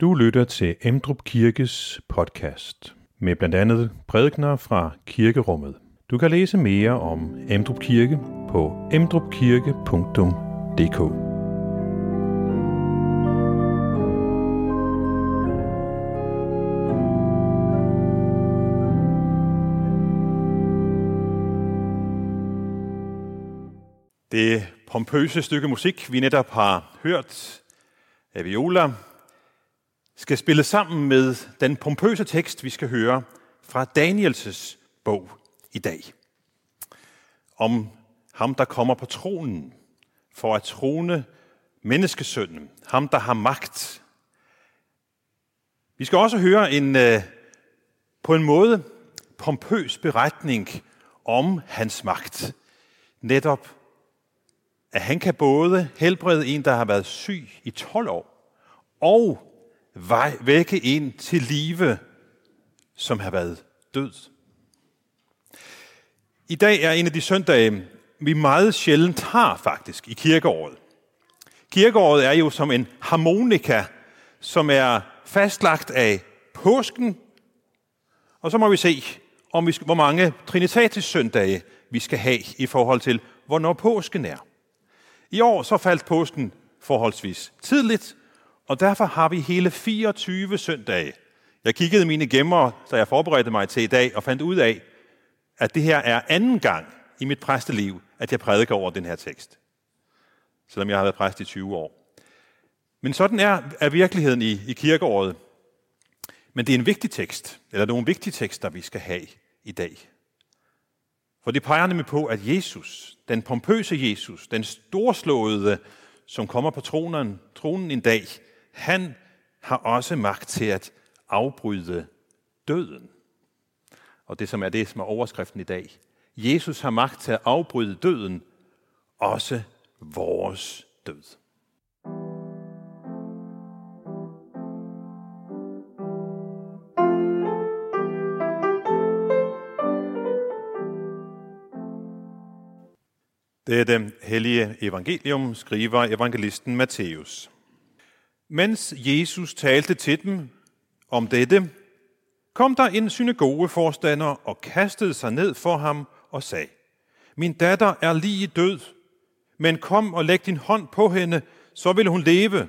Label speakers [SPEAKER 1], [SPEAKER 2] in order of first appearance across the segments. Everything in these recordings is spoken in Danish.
[SPEAKER 1] Du lytter til Emdrup Kirkes podcast med blandt andet prædikner fra kirkerummet. Du kan læse mere om Emdrup Kirke på emdrupkirke.dk.
[SPEAKER 2] Det pompøse stykke musik, vi netop har hørt af Viola, skal spille sammen med den pompøse tekst, vi skal høre fra Daniels bog i dag. Om ham, der kommer på tronen for at trone menneskesønnen. Ham, der har magt. Vi skal også høre en øh, på en måde pompøs beretning om hans magt. Netop, at han kan både helbrede en, der har været syg i 12 år, og vække en til live, som har været død. I dag er en af de søndage, vi meget sjældent har faktisk i kirkeåret. Kirkeåret er jo som en harmonika, som er fastlagt af påsken, og så må vi se, om vi, hvor mange trinitatis søndage vi skal have i forhold til, hvornår påsken er. I år så faldt påsken forholdsvis tidligt, og derfor har vi hele 24 søndage. Jeg kiggede mine gemmer, da jeg forberedte mig til i dag, og fandt ud af, at det her er anden gang i mit præsteliv, at jeg prædiker over den her tekst. Selvom jeg har været præst i 20 år. Men sådan er, er virkeligheden i, i kirkeåret. Men det er en vigtig tekst, eller nogle vigtige tekster, vi skal have i dag. For det peger nemlig på, at Jesus, den pompøse Jesus, den storslåede, som kommer på tronen, tronen en dag, han har også magt til at afbryde døden. Og det som er det, som er overskriften i dag. Jesus har magt til at afbryde døden, også vores død. Det er det hellige evangelium, skriver evangelisten Matthæus. Mens Jesus talte til dem om dette, kom der en synagogeforstander og kastede sig ned for ham og sagde, Min datter er lige død, men kom og læg din hånd på hende, så vil hun leve.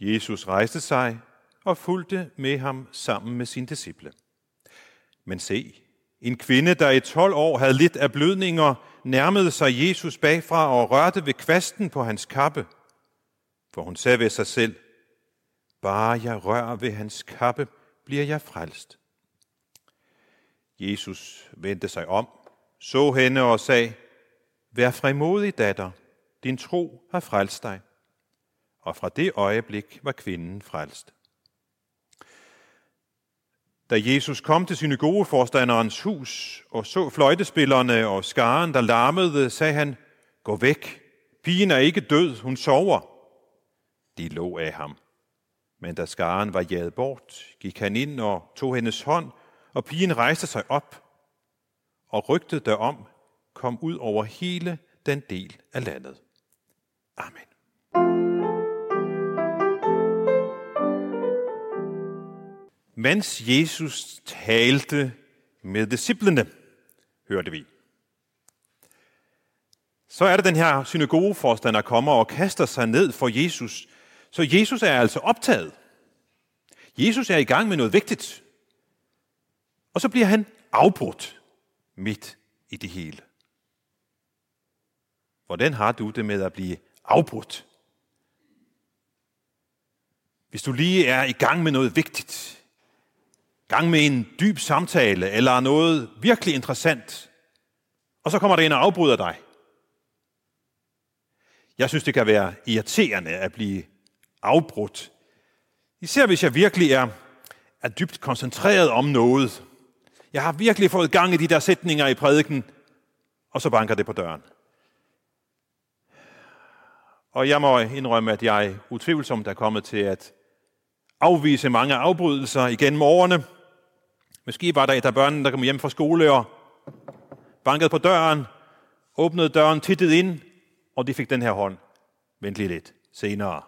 [SPEAKER 2] Jesus rejste sig og fulgte med ham sammen med sine disciple. Men se, en kvinde, der i 12 år havde lidt af blødninger, nærmede sig Jesus bagfra og rørte ved kvasten på hans kappe – for hun sagde ved sig selv, bare jeg rører ved hans kappe, bliver jeg frelst. Jesus vendte sig om, så hende og sagde, Vær frimodig, datter, din tro har frelst dig. Og fra det øjeblik var kvinden frelst. Da Jesus kom til synagogeforstanderens hus og så fløjtespillerne og skaren, der larmede, sagde han, Gå væk, pigen er ikke død, hun sover. De lå af ham. Men da skaren var jaget bort, gik han ind og tog hendes hånd, og pigen rejste sig op, og rygtet derom kom ud over hele den del af landet. Amen. Mens Jesus talte med disciplene, hørte vi. Så er det den her synagogeforstander kommer og kaster sig ned for Jesus så Jesus er altså optaget. Jesus er i gang med noget vigtigt. Og så bliver han afbrudt midt i det hele. Hvordan har du det med at blive afbrudt? Hvis du lige er i gang med noget vigtigt, gang med en dyb samtale eller noget virkelig interessant, og så kommer der en og afbryder dig. Jeg synes, det kan være irriterende at blive afbrudt. Især hvis jeg virkelig er, er dybt koncentreret om noget. Jeg har virkelig fået gang i de der sætninger i prædiken, og så banker det på døren. Og jeg må indrømme, at jeg utvivlsomt er kommet til at afvise mange afbrydelser igennem årene. Måske var der et af børnene, der kom hjem fra skole og bankede på døren, åbnede døren, tittede ind, og de fik den her hånd. Vent lige lidt senere.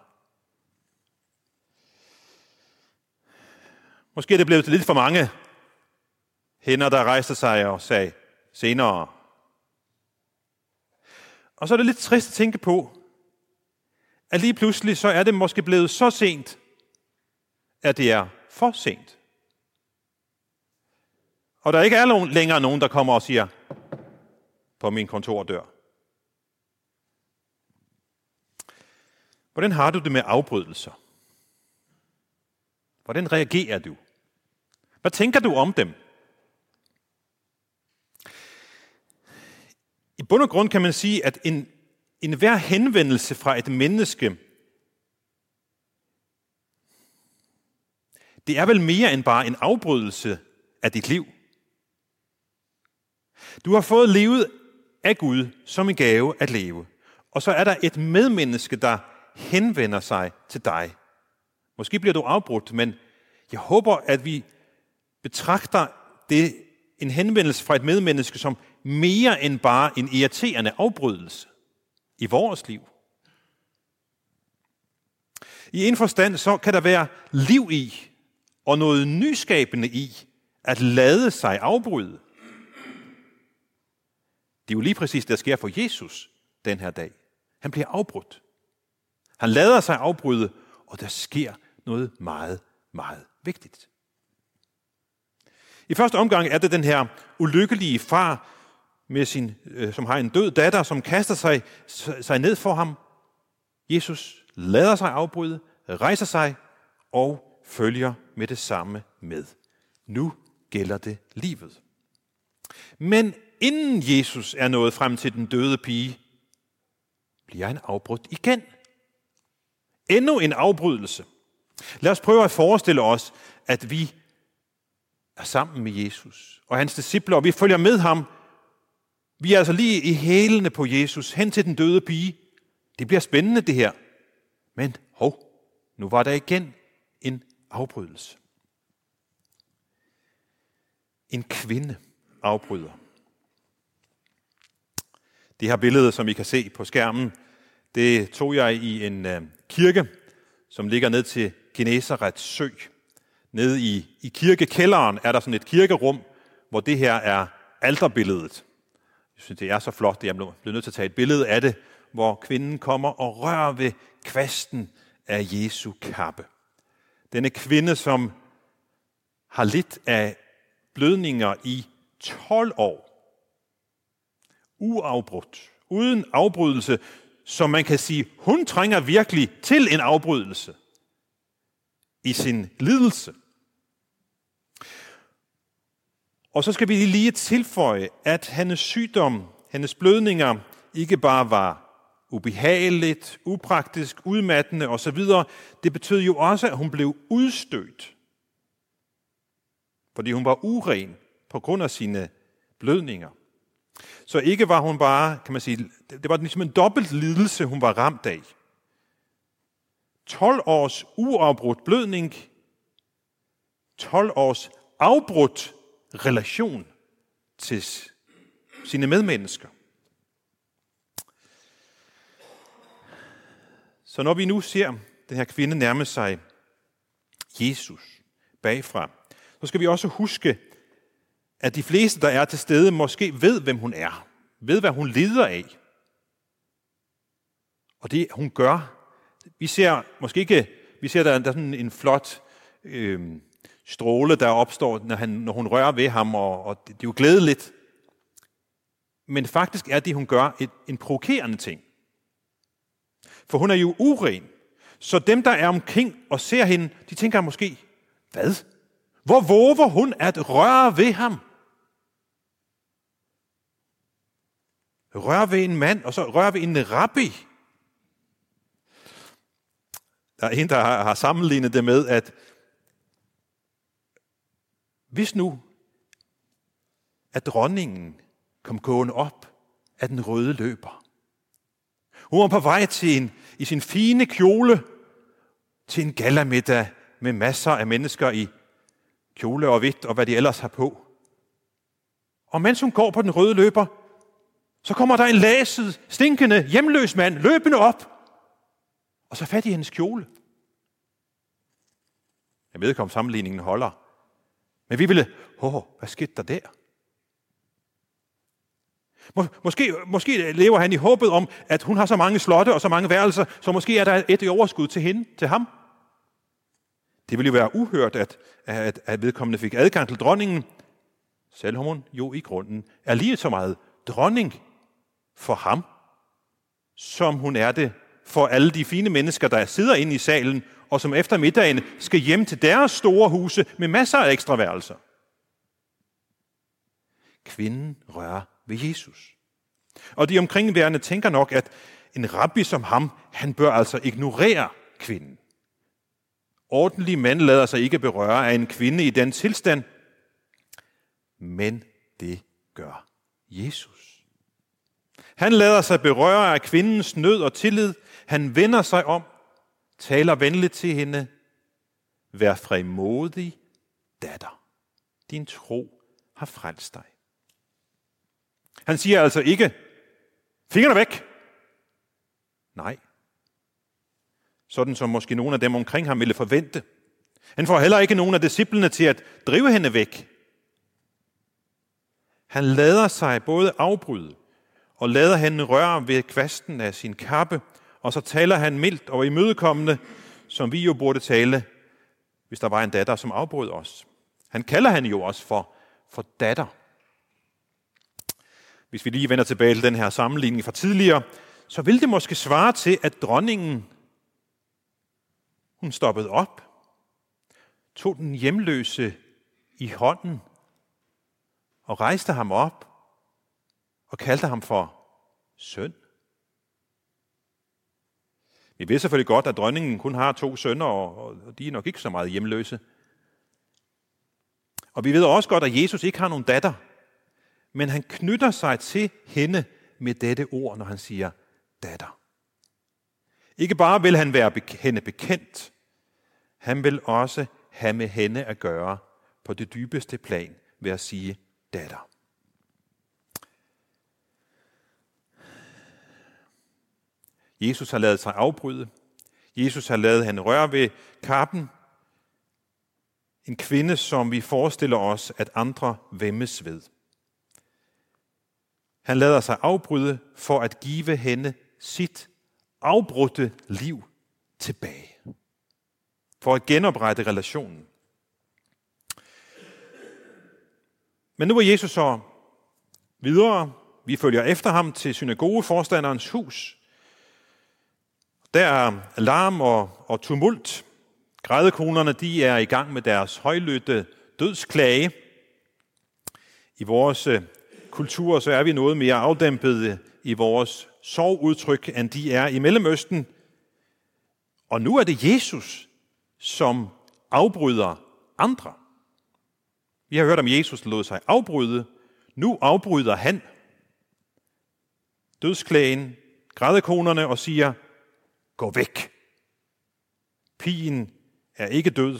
[SPEAKER 2] Måske er det blevet til lidt for mange hænder, der rejste sig og sagde senere. Og så er det lidt trist at tænke på, at lige pludselig så er det måske blevet så sent, at det er for sent. Og der ikke er længere nogen, der kommer og siger, på min kontordør. Hvordan har du det med afbrydelser? Hvordan reagerer du? Hvad tænker du om dem? I bund og grund kan man sige, at en, en hver henvendelse fra et menneske, det er vel mere end bare en afbrydelse af dit liv. Du har fået livet af Gud som en gave at leve. Og så er der et medmenneske, der henvender sig til dig. Måske bliver du afbrudt, men jeg håber, at vi betragter det, en henvendelse fra et medmenneske som mere end bare en irriterende afbrydelse i vores liv. I en forstand så kan der være liv i og noget nyskabende i at lade sig afbryde. Det er jo lige præcis det, der sker for Jesus den her dag. Han bliver afbrudt. Han lader sig afbryde, og der sker noget meget, meget vigtigt. I første omgang er det den her ulykkelige far, med sin, øh, som har en død datter, som kaster sig, sig ned for ham. Jesus lader sig afbryde, rejser sig og følger med det samme med. Nu gælder det livet. Men inden Jesus er nået frem til den døde pige, bliver han afbrudt igen. Endnu en afbrydelse. Lad os prøve at forestille os, at vi er sammen med Jesus og hans disciple, og vi følger med ham. Vi er altså lige i hælene på Jesus, hen til den døde pige. Det bliver spændende det her. Men hov, nu var der igen en afbrydelse. En kvinde afbryder. Det her billede, som I kan se på skærmen, det tog jeg i en øh, kirke, som ligger ned til Genesarets sø. Nede i, i kirkekælderen er der sådan et kirkerum, hvor det her er alterbilledet. Jeg synes, det er så flot, at jeg blev nødt til at tage et billede af det, hvor kvinden kommer og rører ved kvasten af Jesu kappe. Denne kvinde, som har lidt af blødninger i 12 år, uafbrudt, uden afbrydelse, så man kan sige, hun trænger virkelig til en afbrydelse i sin lidelse. Og så skal vi lige tilføje, at hendes sygdom, hendes blødninger, ikke bare var ubehageligt, upraktisk, udmattende osv. Det betød jo også, at hun blev udstødt. Fordi hun var uren på grund af sine blødninger. Så ikke var hun bare, kan man sige, det var ligesom en dobbelt lidelse, hun var ramt af. 12 års uafbrudt blødning, 12 års afbrudt relation til sine medmennesker. Så når vi nu ser den her kvinde nærme sig Jesus bagfra, så skal vi også huske, at de fleste, der er til stede, måske ved, hvem hun er. Ved, hvad hun lider af. Og det, hun gør. Vi ser måske ikke, vi ser, der, der er sådan en flot øh, stråle, der opstår, når, han, når hun rører ved ham, og, og det, det er jo glædeligt. Men faktisk er det, hun gør, et, en provokerende ting. For hun er jo uren. Så dem, der er omkring og ser hende, de tænker måske, hvad? Hvor våger hun at røre ved ham? Rør ved en mand, og så rør ved en rabbi. Der er en, der har sammenlignet det med, at hvis nu, at dronningen kom gående op af den røde løber. Hun var på vej til en, i sin fine kjole til en gallamiddag med masser af mennesker i kjole og hvidt og hvad de ellers har på. Og mens hun går på den røde løber, så kommer der en laset, stinkende, hjemløs mand løbende op, og så fat i hendes kjole. Jeg ved ikke, om sammenligningen holder, men vi ville, åh, hvad skete der der? Måske, måske lever han i håbet om, at hun har så mange slotte og så mange værelser, så måske er der et i overskud til hende, til ham. Det ville jo være uhørt, at, at, at vedkommende fik adgang til dronningen, selvom hun jo i grunden er lige så meget dronning for ham, som hun er det for alle de fine mennesker, der sidder inde i salen, og som efter middagen skal hjem til deres store huse med masser af ekstra værelser. Kvinden rører ved Jesus. Og de omkringværende tænker nok, at en rabbi som ham, han bør altså ignorere kvinden. Ordentlig mand lader sig ikke berøre af en kvinde i den tilstand, men det gør Jesus. Han lader sig berøre af kvindens nød og tillid. Han vender sig om, taler venligt til hende. Vær frimodig, datter. Din tro har frelst dig. Han siger altså ikke, fingrene væk. Nej. Sådan som måske nogle af dem omkring ham ville forvente. Han får heller ikke nogen af disciplene til at drive hende væk. Han lader sig både afbryde og lader hende røre ved kvasten af sin kappe, og så taler han mildt og imødekommende, som vi jo burde tale, hvis der var en datter, som afbrød os. Han kalder han jo også for, for datter. Hvis vi lige vender tilbage til den her sammenligning fra tidligere, så vil det måske svare til, at dronningen, hun stoppede op, tog den hjemløse i hånden og rejste ham op og kaldte ham for søn. Vi ved selvfølgelig godt, at dronningen kun har to sønner, og de er nok ikke så meget hjemløse. Og vi ved også godt, at Jesus ikke har nogen datter men han knytter sig til hende med dette ord, når han siger datter. Ikke bare vil han være hende bekendt, han vil også have med hende at gøre på det dybeste plan ved at sige datter. Jesus har lavet sig afbryde. Jesus har lavet han røre ved kappen. En kvinde, som vi forestiller os, at andre vemmes ved. Han lader sig afbryde for at give hende sit afbrudte liv tilbage. For at genoprette relationen. Men nu er Jesus så videre. Vi følger efter ham til synagogeforstanderens hus. Der er alarm og, og tumult. Grædekonerne de er i gang med deres højlytte dødsklage. I vores øh, kultur så er vi noget mere afdæmpede øh, i vores sorgudtryk, end de er i Mellemøsten. Og nu er det Jesus, som afbryder andre. Vi har hørt om Jesus, der lod sig afbryde. Nu afbryder han dødsklagen, grædekonerne og siger, gå væk. Pigen er ikke død,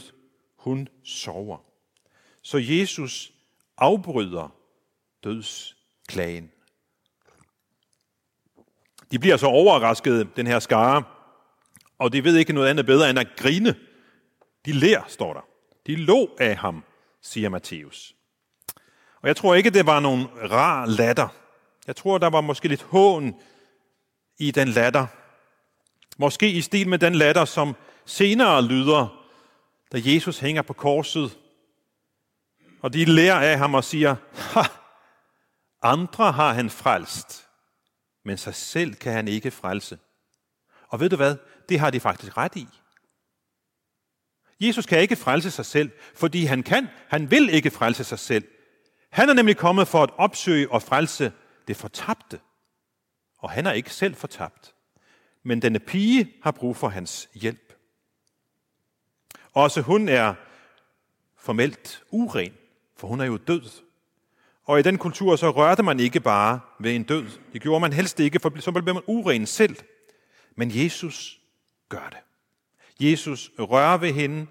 [SPEAKER 2] hun sover. Så Jesus afbryder dødsklagen. De bliver så overraskede, den her skare, og de ved ikke noget andet bedre end at grine. De ler, står der. De lå af ham, siger Matthæus. Og jeg tror ikke, det var nogen rar latter. Jeg tror, der var måske lidt hån i den latter. Måske i stil med den latter, som senere lyder, da Jesus hænger på korset. Og de lærer af ham og siger, ha, andre har han frelst, men sig selv kan han ikke frelse. Og ved du hvad? Det har de faktisk ret i. Jesus kan ikke frelse sig selv, fordi han kan. Han vil ikke frelse sig selv. Han er nemlig kommet for at opsøge og frelse det fortabte. Og han er ikke selv fortabt. Men denne pige har brug for hans hjælp. Også hun er formelt uren, for hun er jo død. Og i den kultur så rørte man ikke bare ved en død. Det gjorde man helst ikke, for så blev man uren selv. Men Jesus gør det. Jesus rører ved hende,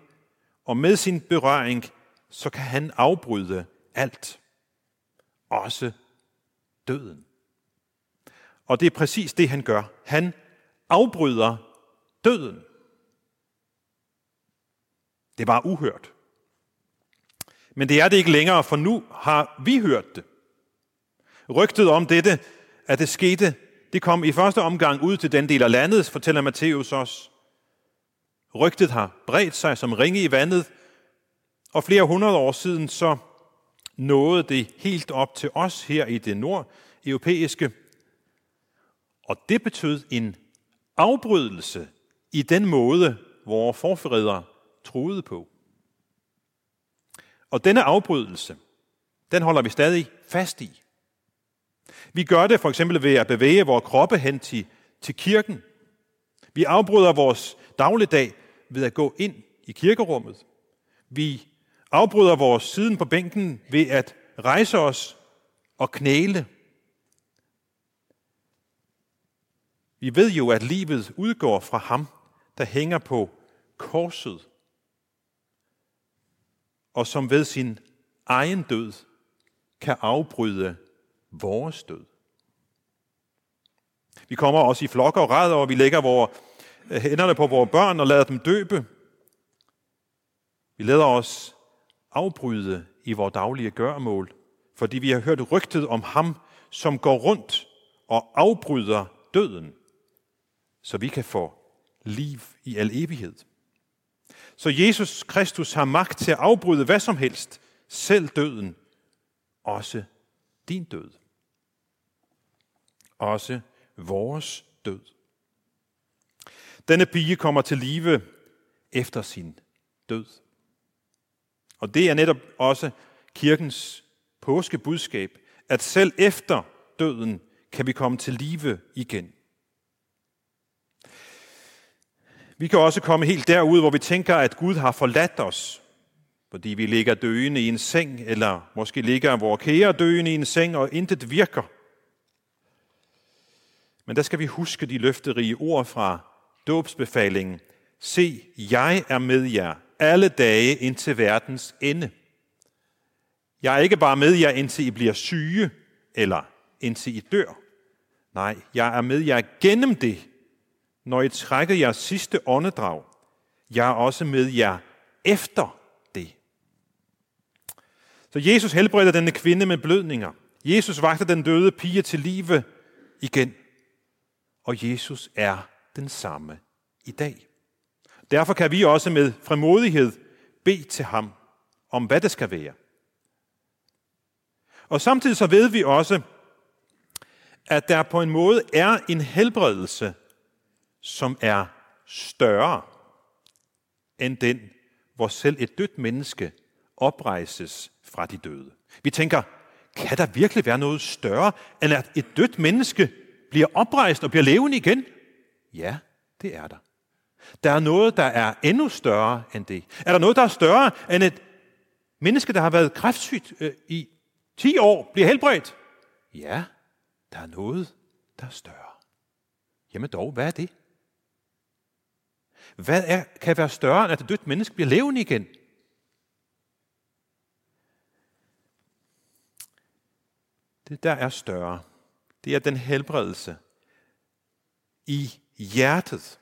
[SPEAKER 2] og med sin berøring, så kan han afbryde alt. Også døden. Og det er præcis det, han gør. Han afbryder døden. Det var uhørt. Men det er det ikke længere, for nu har vi hørt det. Rygtet om dette, at det skete, det kom i første omgang ud til den del af landet, fortæller Matthæus os. Rygtet har bredt sig som ringe i vandet, og flere hundrede år siden så nåede det helt op til os her i det nordeuropæiske. Og det betød en afbrydelse i den måde, vores forfædre troede på. Og denne afbrydelse, den holder vi stadig fast i. Vi gør det for eksempel ved at bevæge vores kroppe hen til, til kirken. Vi afbryder vores dagligdag ved at gå ind i kirkerummet. Vi afbryder vores siden på bænken ved at rejse os og knæle. Vi ved jo, at livet udgår fra ham, der hænger på korset, og som ved sin egen død kan afbryde vores død. Vi kommer også i flokker og ræder, og vi lægger vores øh, hænderne på vores børn og lader dem døbe. Vi lader os afbryde i vores daglige gørmål, fordi vi har hørt rygtet om ham, som går rundt og afbryder døden, så vi kan få liv i al evighed. Så Jesus Kristus har magt til at afbryde hvad som helst, selv døden, også din død. Også vores død. Denne pige kommer til live efter sin død. Og det er netop også kirkens påskebudskab, at selv efter døden kan vi komme til live igen. Vi kan også komme helt derud, hvor vi tænker, at Gud har forladt os, fordi vi ligger døende i en seng, eller måske ligger vores kære døende i en seng, og intet virker. Men der skal vi huske de løfterige ord fra dåbsbefalingen. Se, jeg er med jer alle dage indtil verdens ende. Jeg er ikke bare med jer, indtil I bliver syge, eller indtil I dør. Nej, jeg er med jer gennem det, når I trækker jeres sidste åndedrag. Jeg er også med jer efter det. Så Jesus helbreder denne kvinde med blødninger. Jesus vagter den døde pige til live igen. Og Jesus er den samme i dag. Derfor kan vi også med fremodighed bede til ham om, hvad det skal være. Og samtidig så ved vi også, at der på en måde er en helbredelse, som er større end den, hvor selv et dødt menneske oprejses fra de døde. Vi tænker, kan der virkelig være noget større, end at et dødt menneske bliver oprejst og bliver levende igen? Ja, det er der. Der er noget, der er endnu større end det. Er der noget, der er større end et menneske, der har været kræftsygt øh, i 10 år, bliver helbredt? Ja, der er noget, der er større. Jamen dog, hvad er det? Hvad er, kan være større, end at et dødt menneske bliver levende igen? Det der er større, det er den helbredelse i hjertet,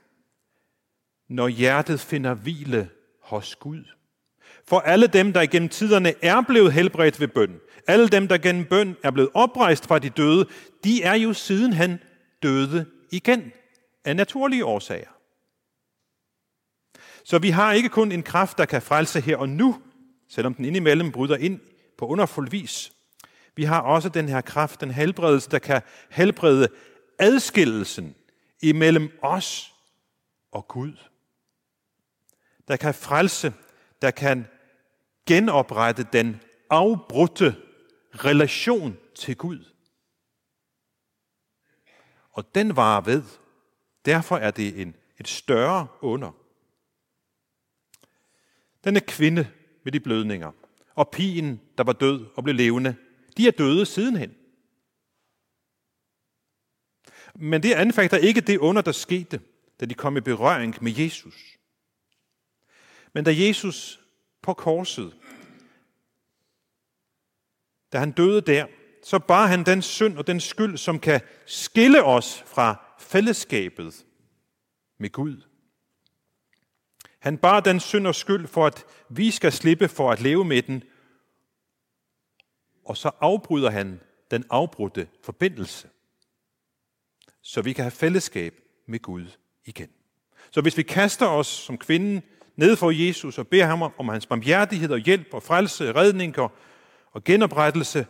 [SPEAKER 2] når hjertet finder hvile hos Gud. For alle dem, der igennem tiderne er blevet helbredt ved bøn, alle dem, der gennem bøn er blevet oprejst fra de døde, de er jo sidenhen døde igen af naturlige årsager. Så vi har ikke kun en kraft, der kan frelse her og nu, selvom den indimellem bryder ind på underfuld vis. Vi har også den her kraft, den helbredelse, der kan helbrede adskillelsen imellem os og Gud. Der kan frelse, der kan genoprette den afbrudte relation til Gud. Og den var ved. Derfor er det en, et større under. Denne kvinde med de blødninger, og pigen, der var død og blev levende, de er døde sidenhen. Men det anfægter ikke det under, der skete, da de kom i berøring med Jesus. Men da Jesus på korset, da han døde der, så bar han den synd og den skyld, som kan skille os fra fællesskabet med Gud. Han bar den synd og skyld for, at vi skal slippe for at leve med den, og så afbryder han den afbrudte forbindelse, så vi kan have fællesskab med Gud igen. Så hvis vi kaster os som kvinden ned for Jesus og beder ham om hans barmhjertighed og hjælp og frelse, redning og, og genoprettelse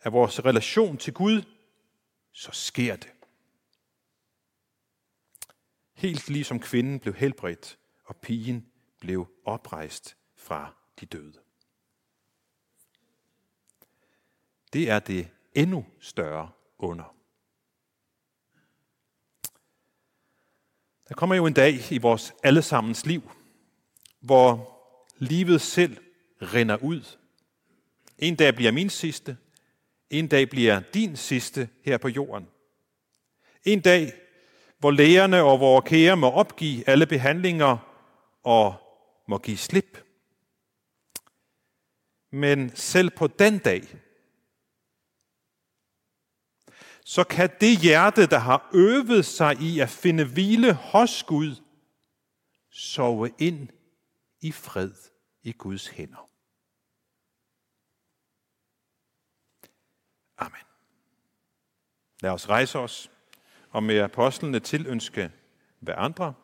[SPEAKER 2] af vores relation til Gud, så sker det. Helt ligesom kvinden blev helbredt, og pigen blev oprejst fra de døde. Det er det endnu større under. Der kommer jo en dag i vores allesammens liv, hvor livet selv rinder ud. En dag bliver min sidste, en dag bliver din sidste her på jorden. En dag, hvor lægerne og vores kære må opgive alle behandlinger og må give slip. Men selv på den dag, så kan det hjerte, der har øvet sig i at finde hvile hos Gud, sove ind i fred i Guds hænder. Amen. Lad os rejse os og med apostlene tilønske andre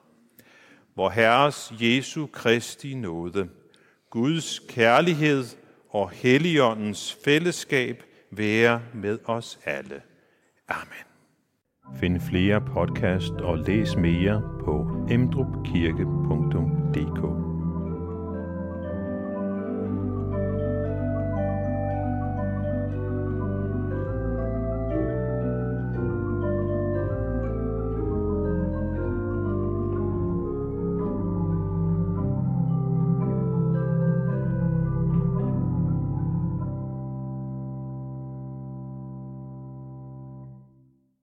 [SPEAKER 2] vor hvor Herres Jesu Kristi nåde, Guds kærlighed og Helligåndens fællesskab være med os alle. Amen.
[SPEAKER 1] Find flere podcast og læs mere på emdrupkirke.dk